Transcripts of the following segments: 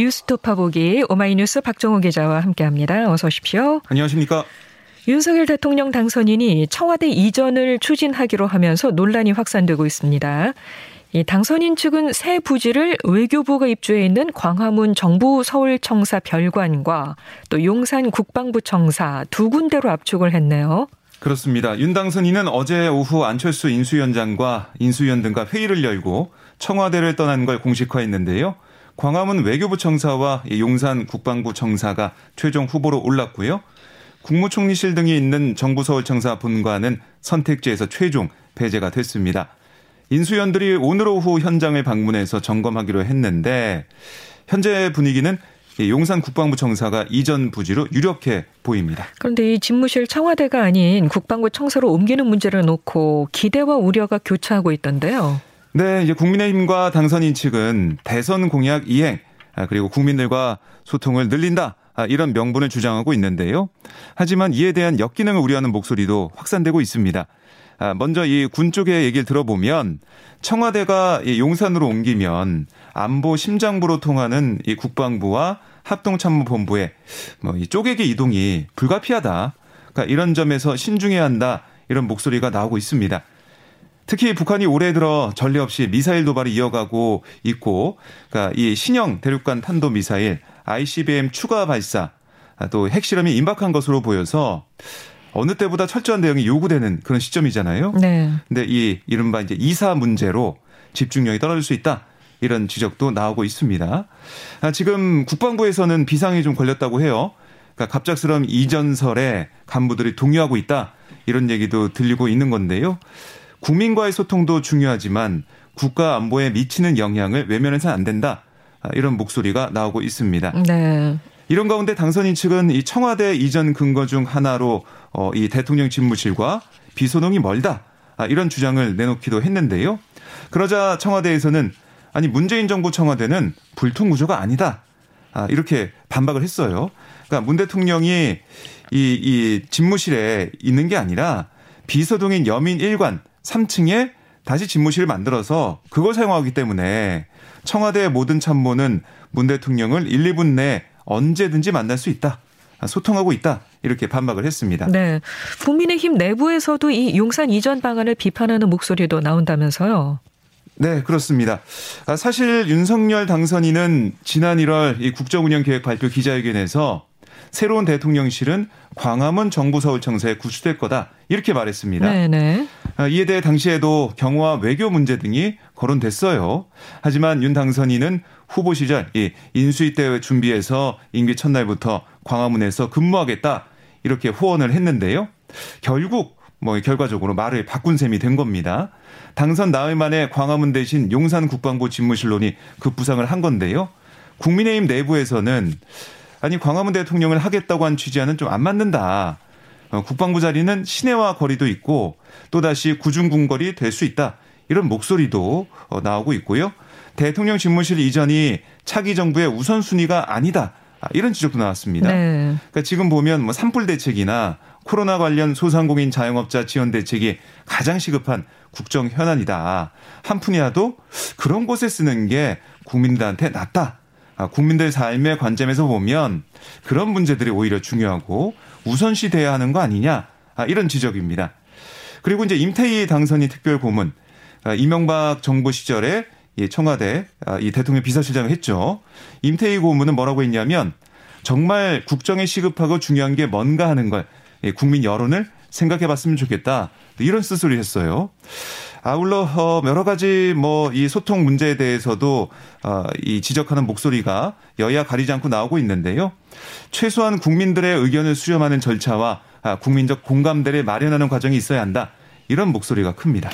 뉴스토파 보기 오마이뉴스 박정호 기자와 함께합니다. 어서 오십시오. 안녕하십니까? 윤석열 대통령 당선인이 청와대 이전을 추진하기로 하면서 논란이 확산되고 있습니다. 이 당선인 측은 새 부지를 외교부가 입주해 있는 광화문 정부 서울청사 별관과 또 용산 국방부 청사 두 군데로 압축을 했네요. 그렇습니다. 윤 당선인은 어제 오후 안철수 인수위원장과 인수위원 등과 회의를 열고 청와대를 떠난 걸 공식화했는데요. 광화문 외교부 청사와 용산 국방부 청사가 최종 후보로 올랐고요. 국무총리실 등이 있는 정부 서울청사 본관은 선택지에서 최종 배제가 됐습니다. 인수위원들이 오늘 오후 현장을 방문해서 점검하기로 했는데 현재 분위기는 용산 국방부 청사가 이전 부지로 유력해 보입니다. 그런데 이 집무실 청와대가 아닌 국방부 청사로 옮기는 문제를 놓고 기대와 우려가 교차하고 있던데요. 네, 이제 국민의힘과 당선인 측은 대선 공약 이행 아, 그리고 국민들과 소통을 늘린다. 아, 이런 명분을 주장하고 있는데요. 하지만 이에 대한 역기능을 우려하는 목소리도 확산되고 있습니다. 아, 먼저 이 군 쪽의 얘기를 들어보면 청와대가 용산으로 옮기면 안보 심장부로 통하는 이 국방부와 합동참모본부의 뭐 이 쪼개기 이동이 불가피하다. 그러니까 이런 점에서 신중해야 한다. 이런 목소리가 나오고 있습니다. 특히 북한이 올해 들어 전례 없이 미사일 도발을 이어가고 있고, 그러니까 이 신형 대륙간 탄도 미사일 ICBM 추가 발사 또 핵실험이 임박한 것으로 보여서 어느 때보다 철저한 대응이 요구되는 그런 시점이잖아요. 네. 근데 이 이른바 이제 이사 문제로 집중력이 떨어질 수 있다. 이런 지적도 나오고 있습니다. 아, 지금 국방부에서는 비상이 좀 걸렸다고 해요. 그러니까 갑작스러운 이전설에 간부들이 동요하고 있다. 이런 얘기도 들리고 있는 건데요. 국민과의 소통도 중요하지만 국가 안보에 미치는 영향을 외면해서는 안 된다. 아, 이런 목소리가 나오고 있습니다. 네. 이런 가운데 당선인 측은 이 청와대 이전 근거 중 하나로 어, 이 대통령 집무실과 비소농이 멀다. 아, 이런 주장을 내놓기도 했는데요. 그러자 청와대에서는 아니 문재인 정부 청와대는 불통 구조가 아니다. 아, 이렇게 반박을 했어요. 그러니까 문 대통령이 이, 이 집무실에 있는 게 아니라 비서동인 여민 1관 3층에 다시 집무실을 만들어서 그걸 사용하기 때문에 청와대의 모든 참모는 문 대통령을 1, 2분 내에 언제든지 만날 수 있다. 소통하고 있다. 이렇게 반박을 했습니다. 네. 국민의힘 내부에서도 이 용산 이전 방안을 비판하는 목소리도 나온다면서요. 네, 그렇습니다. 아, 사실 윤석열 당선인은 지난 1월 이 국정운영계획 발표 기자회견에서 새로운 대통령실은 광화문 정부 서울청사에 구축될 거다 이렇게 말했습니다. 네네. 아, 이에 대해 당시에도 경호와 외교 문제 등이 거론됐어요. 하지만 윤 당선인은 후보 시절 이 인수위 때 준비해서 임기 첫날부터 광화문에서 근무하겠다 이렇게 호언을 했는데요. 결국 뭐 결과적으로 말을 바꾼 셈이 된 겁니다. 당선 나흘 만에 광화문 대신 용산 국방부 집무실론이 급부상을 한 건데요. 국민의힘 내부에서는 아니 광화문 대통령을 하겠다고 한 취지와는 좀 안 맞는다. 어, 국방부 자리는 시내와 거리도 있고 또다시 구중궁궐이 될수 있다. 이런 목소리도 어, 나오고 있고요. 대통령 집무실 이전이 차기 정부의 우선순위가 아니다. 아, 이런 지적도 나왔습니다. 네. 그러니까 지금 보면 뭐 산불 대책이나 코로나 관련 소상공인 자영업자 지원 대책이 가장 시급한 국정 현안이다. 한 푼이라도 그런 곳에 쓰는 게 국민들한테 낫다. 아, 국민들 삶의 관점에서 보면 그런 문제들이 오히려 중요하고 우선시 돼야 하는 거 아니냐. 아, 이런 지적입니다. 그리고 이제 임태희 당선인 특별고문 아, 이명박 정부 시절에 청와대 이 대통령 비서실장을 했죠. 임태희 고문은 뭐라고 했냐면 정말 국정에 시급하고 중요한 게 뭔가 하는 걸 국민 여론을 생각해 봤으면 좋겠다. 이런 쓰소리를 했어요. 아울러 어 여러 가지 뭐 이 소통 문제에 대해서도 어이 지적하는 목소리가 여야 가리지 않고 나오고 있는데요. 최소한 국민들의 의견을 수렴하는 절차와 아, 국민적 공감대를 마련하는 과정이 있어야 한다. 이런 목소리가 큽니다.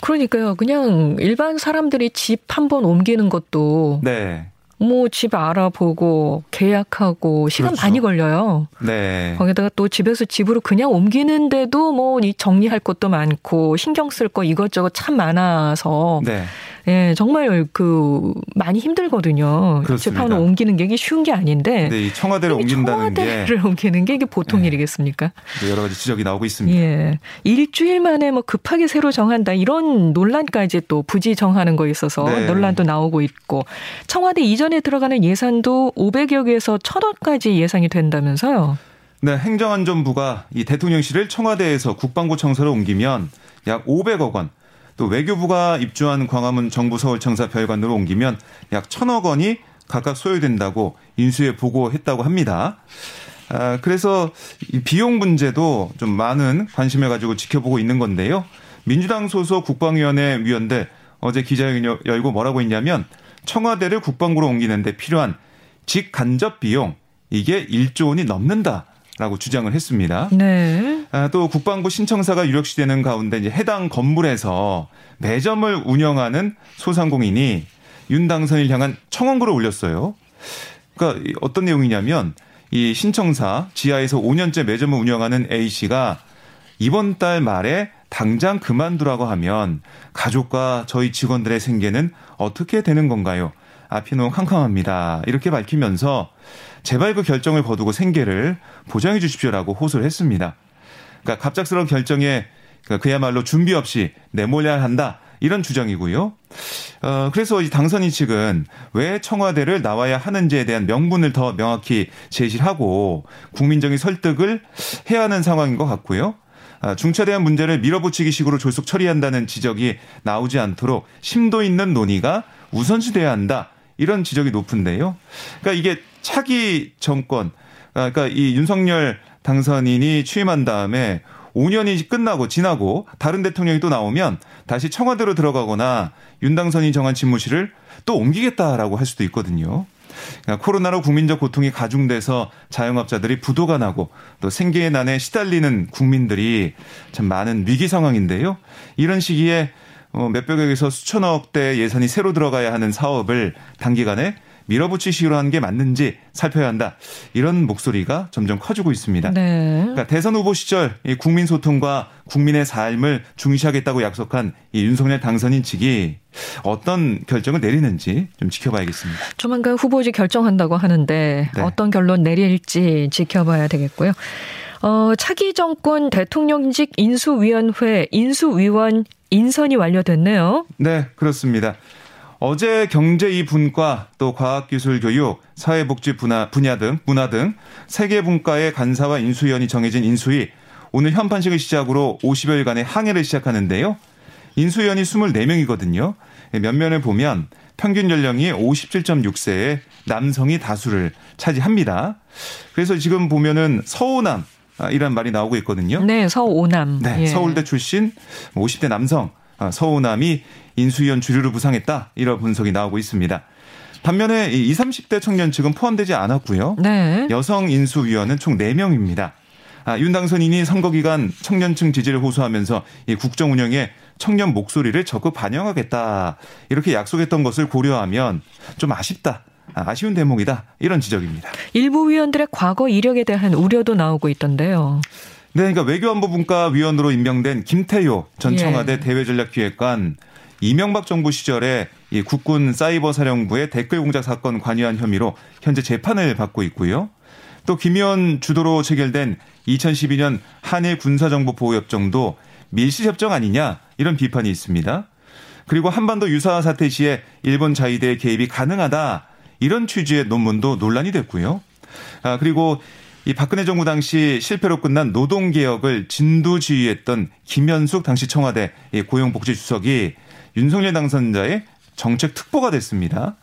그러니까요. 그냥 일반 사람들이 집 한 번 옮기는 것도 네. 뭐 집 알아보고 계약하고 시간 그렇죠. 많이 걸려요. 네. 거기다가 또 집에서 집으로 그냥 옮기는데도 뭐 이 정리할 것도 많고 신경 쓸 거 이것저것 참 많아서 네. 예, 정말 그 많이 힘들거든요. 재판을 옮기는 게 쉬운 게 아닌데. 네, 이 청와대를 옮긴다는 청와대를 게 옮기는 게 이게 보통 네. 일이겠습니까? 네, 여러 가지 지적이 나오고 있습니다. 예. 일주일 만에 뭐 급하게 새로 정한다 이런 논란까지 또 부지 정하는 거에 있어서 네. 논란도 나오고 있고 청와대 이전에 들어가는 예산도 500여 개에서 1000억까지 예상이 된다면서요. 네, 행정안전부가 이 대통령실을 청와대에서 국방부 청사로 옮기면 약 500억 원, 또 외교부가 입주한 광화문 정부 서울청사 별관으로 옮기면 약 1000억 원이 각각 소요된다고 인수에 보고했다고 합니다. 아, 그래서 이 비용 문제도 좀 많은 관심을 가지고 지켜보고 있는 건데요. 민주당 소속 국방위원회 위원들 어제 기자회견 열고 뭐라고 했냐면 청와대를 국방부로 옮기는데 필요한 직간접 비용 이게 1조 원이 넘는다. 라고 주장을 했습니다. 네. 아, 또 국방부 신청사가 유력시되는 가운데 이제 해당 건물에서 매점을 운영하는 소상공인이 윤 당선인을 향한 청원글을 올렸어요. 그러니까 어떤 내용이냐면 이 신청사 지하에서 5년째 매점을 운영하는 A 씨가 이번 달 말에 당장 그만두라고 하면 가족과 저희 직원들의 생계는 어떻게 되는 건가요? 앞이 너무 캄캄합니다. 이렇게 밝히면서 제발 그 결정을 거두고 생계를 보장해 주십시오라고 호소를 했습니다. 그러니까 갑작스러운 결정에 그러니까 그야말로 준비 없이 내몰려야 한다. 이런 주장이고요. 어, 그래서 이 당선인 측은 왜 청와대를 나와야 하는지에 대한 명분을 더 명확히 제시하고 국민적인 설득을 해야 하는 상황인 것 같고요. 아, 중차대한 문제를 밀어붙이기 식으로 졸속 처리한다는 지적이 나오지 않도록 심도 있는 논의가 우선시돼야 한다. 이런 지적이 높은데요. 그러니까 이게 차기 정권, 아, 그러니까 이 윤석열 당선인이 취임한 다음에 5년이 끝나고 지나고 다른 대통령이 또 나오면 다시 청와대로 들어가거나 윤 당선인이 정한 집무실을 또 옮기겠다라고 할 수도 있거든요. 그러니까 코로나로 국민적 고통이 가중돼서 자영업자들이 부도가 나고 또 생계의 난에 시달리는 국민들이 참 많은 위기 상황인데요. 이런 시기에 어, 몇백억에서 수천억 대 예산이 새로 들어가야 하는 사업을 단기간에 밀어붙이시기로 한 게 맞는지 살펴야 한다. 이런 목소리가 점점 커지고 있습니다. 네. 그러니까 대선 후보 시절 이 국민 소통과 국민의 삶을 중시하겠다고 약속한 이 윤석열 당선인 측이 어떤 결정을 내리는지 좀 지켜봐야겠습니다. 조만간 후보지 결정한다고 하는데 네. 어떤 결론 내릴지 지켜봐야 되겠고요. 어, 차기 정권 대통령직 인수위원회 인수위원 인선이 완료됐네요. 네, 그렇습니다. 어제 경제 이 분과 또 과학기술 교육, 사회복지 분야, 분야 등 문화 등 세계 분과의 간사와 인수위원이 정해진 인수위 오늘 현판식을 시작으로 50여일간의 항해를 시작하는데요. 인수위원이 24명이거든요. 면면을 보면 평균 연령이 57.6세에 남성이 다수를 차지합니다. 그래서 지금 보면은 서호남 이란 말이 나오고 있거든요. 네, 서오남. 네, 예. 서울대 출신 50대 남성 아, 서오남이 인수위원 주류를 부상했다 이런 분석이 나오고 있습니다. 반면에 이 20, 30대 청년 측은 포함되지 않았고요. 네. 여성 인수위원은 총 4명입니다. 아, 윤 당선인이 선거 기간 청년층 지지를 호소하면서 이 국정 운영에 청년 목소리를 적극 반영하겠다 이렇게 약속했던 것을 고려하면 좀 아쉽다. 아, 아쉬운 대목이다. 이런 지적입니다. 일부 위원들의 과거 이력에 대한 우려도 나오고 있던데요. 네, 그러니까 외교안보분과 위원으로 임명된 김태효 전 청와대 예. 대외전략기획관 이명박 정부 시절에 이 국군 사이버 사령부의 댓글 공작 사건 관여한 혐의로 현재 재판을 받고 있고요. 또 김의원 주도로 체결된 2012년 한일 군사정보보호협정도 밀실협정 아니냐 이런 비판이 있습니다. 그리고 한반도 유사 사태 시에 일본 자위대의 개입이 가능하다 이런 취지의 논문도 논란이 됐고요. 아, 그리고 이 박근혜 정부 당시 실패로 끝난 노동개혁을 진두지휘했던 김현숙 당시 청와대 고용복지주석이 윤석열 당선자의 정책 특보가 됐습니다.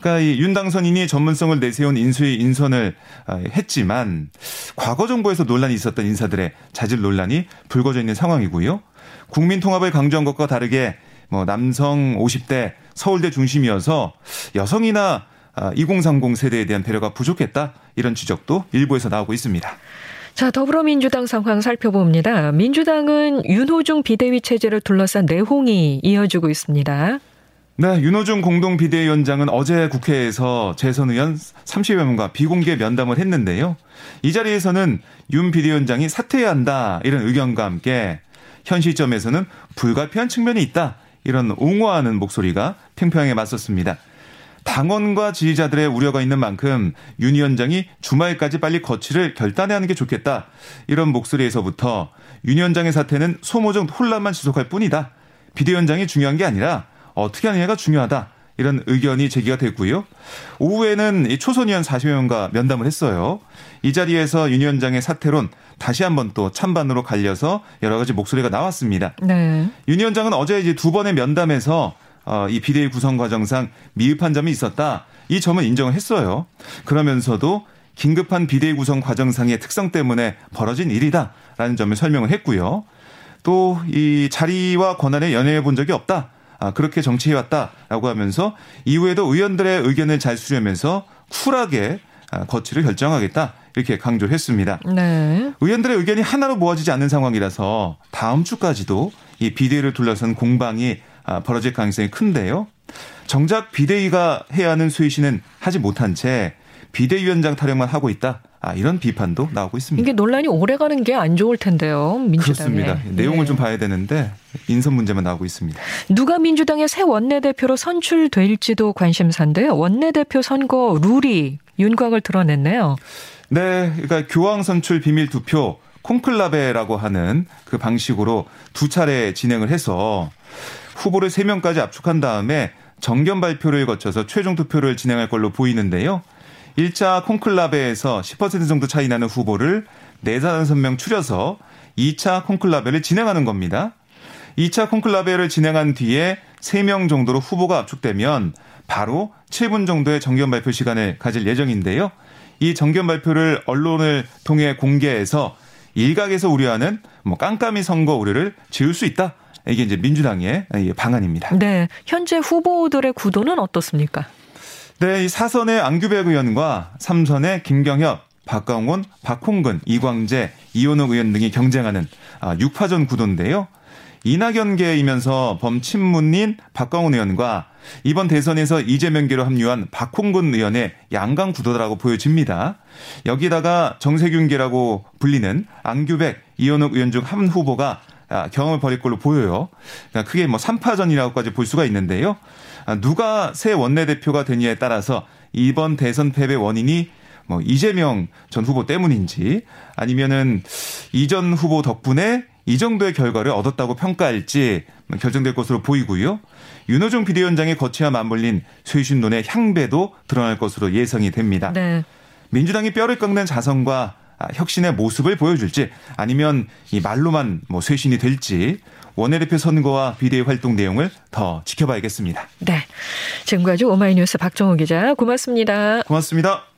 그러니까 이 윤 당선인이 전문성을 내세운 인수위 인선을 아, 했지만 과거 정부에서 논란이 있었던 인사들의 자질 논란이 불거져 있는 상황이고요. 국민 통합을 강조한 것과 다르게 뭐 남성 50대 서울대 중심이어서 여성이나 2030 아, 세대에 대한 배려가 부족했다 이런 지적도 일부에서 나오고 있습니다. 자, 더불어민주당 상황 살펴봅니다. 민주당은 윤호중 비대위 체제를 둘러싼 내홍이 이어지고 있습니다. 네, 윤호중 공동 비대위원장은 어제 국회에서 재선 의원 30여 명과 비공개 면담을 했는데요. 이 자리에서는 윤 비대위원장이 사퇴해야 한다 이런 의견과 함께 현 시점에서는 불가피한 측면이 있다 이런 옹호하는 목소리가 팽팽하게 맞섰습니다. 당원과 지지자들의 우려가 있는 만큼 윤 위원장이 주말까지 빨리 거취를 결단해야 하는 게 좋겠다. 이런 목소리에서부터 윤 위원장의 사태는 소모적 혼란만 지속할 뿐이다. 비대위원장이 중요한 게 아니라 어떻게 하느냐가 중요하다. 이런 의견이 제기가 됐고요. 오후에는 이 초선 의원 40명과 면담을 했어요. 이 자리에서 윤 위원장의 사태론 다시 한번 또 찬반으로 갈려서 여러 가지 목소리가 나왔습니다. 네. 윤 위원장은 어제 이제 두 번의 면담에서 어, 이 비대위 구성 과정상 미흡한 점이 있었다. 이 점은 인정을 했어요. 그러면서도 긴급한 비대위 구성 과정상의 특성 때문에 벌어진 일이다라는 점을 설명을 했고요. 또 이 자리와 권한에 연연해 본 적이 없다. 아, 그렇게 정치해왔다라고 하면서 이후에도 의원들의 의견을 잘 수렴해서 쿨하게 아, 거취를 결정하겠다 이렇게 강조를 했습니다. 네. 의원들의 의견이 하나로 모아지지 않는 상황이라서 다음 주까지도 이 비대위를 둘러싼 공방이 아, 벌어질 가능성이 큰데요. 정작 비대위가 해야 하는 수의시는 하지 못한 채 비대위원장 타령만 하고 있다. 아, 이런 비판도 나오고 있습니다. 이게 논란이 오래 가는 게 안 좋을 텐데요. 민주당에. 그렇습니다. 내용을 네. 좀 봐야 되는데 인선 문제만 나오고 있습니다. 누가 민주당의 새 원내대표로 선출될지도 관심사인데요. 원내대표 선거 룰이 윤곽을 드러냈네요. 네, 그러니까 교황 선출 비밀 투표 콩클라베라고 하는 그 방식으로 두 차례 진행을 해서 후보를 3명까지 압축한 다음에 정견 발표를 거쳐서 최종 투표를 진행할 걸로 보이는데요. 1차 콩클라베에서 10% 정도 차이 나는 후보를 4, 5명 추려서 2차 콩클라베를 진행하는 겁니다. 2차 콩클라베를 진행한 뒤에 3명 정도로 후보가 압축되면 바로 7분 정도의 정견 발표 시간을 가질 예정인데요. 이 정견 발표를 언론을 통해 공개해서 일각에서 우려하는 뭐 깜깜이 선거 우려를 지울 수 있다. 이게 이제 민주당의 방안입니다. 네. 현재 후보들의 구도는 어떻습니까? 네, 이 사선의 안규백 의원과 삼선의 김경협, 박강원, 박홍근, 이광재, 이원욱 의원 등이 경쟁하는 6파전 아, 구도인데요. 이낙연계이면서 범친문인 박광훈 의원과 이번 대선에서 이재명계로 합류한 박홍근 의원의 양강 구도라고 보여집니다. 여기다가 정세균계라고 불리는 안규백, 이현욱 의원 중 한 후보가 아, 경험을 벌일 걸로 보여요. 그러니까 크게 뭐 3파전이라고까지 볼 수가 있는데요. 아, 누가 새 원내대표가 되느냐에 따라서 이번 대선 패배 원인이 뭐 이재명 전 후보 때문인지 아니면은 이전 후보 덕분에 이 정도의 결과를 얻었다고 평가할지 결정될 것으로 보이고요. 윤호중 비대위원장의 거취와 맞물린 쇄신론의 향배도 드러날 것으로 예상이 됩니다. 네. 민주당이 뼈를 꺾는 자성과 혁신의 모습을 보여줄지 아니면 이 말로만 뭐 쇄신이 될지 원내대표 선거와 비대위 활동 내용을 더 지켜봐야겠습니다. 네. 지금까지 오마이뉴스 박정호 기자 고맙습니다. 고맙습니다.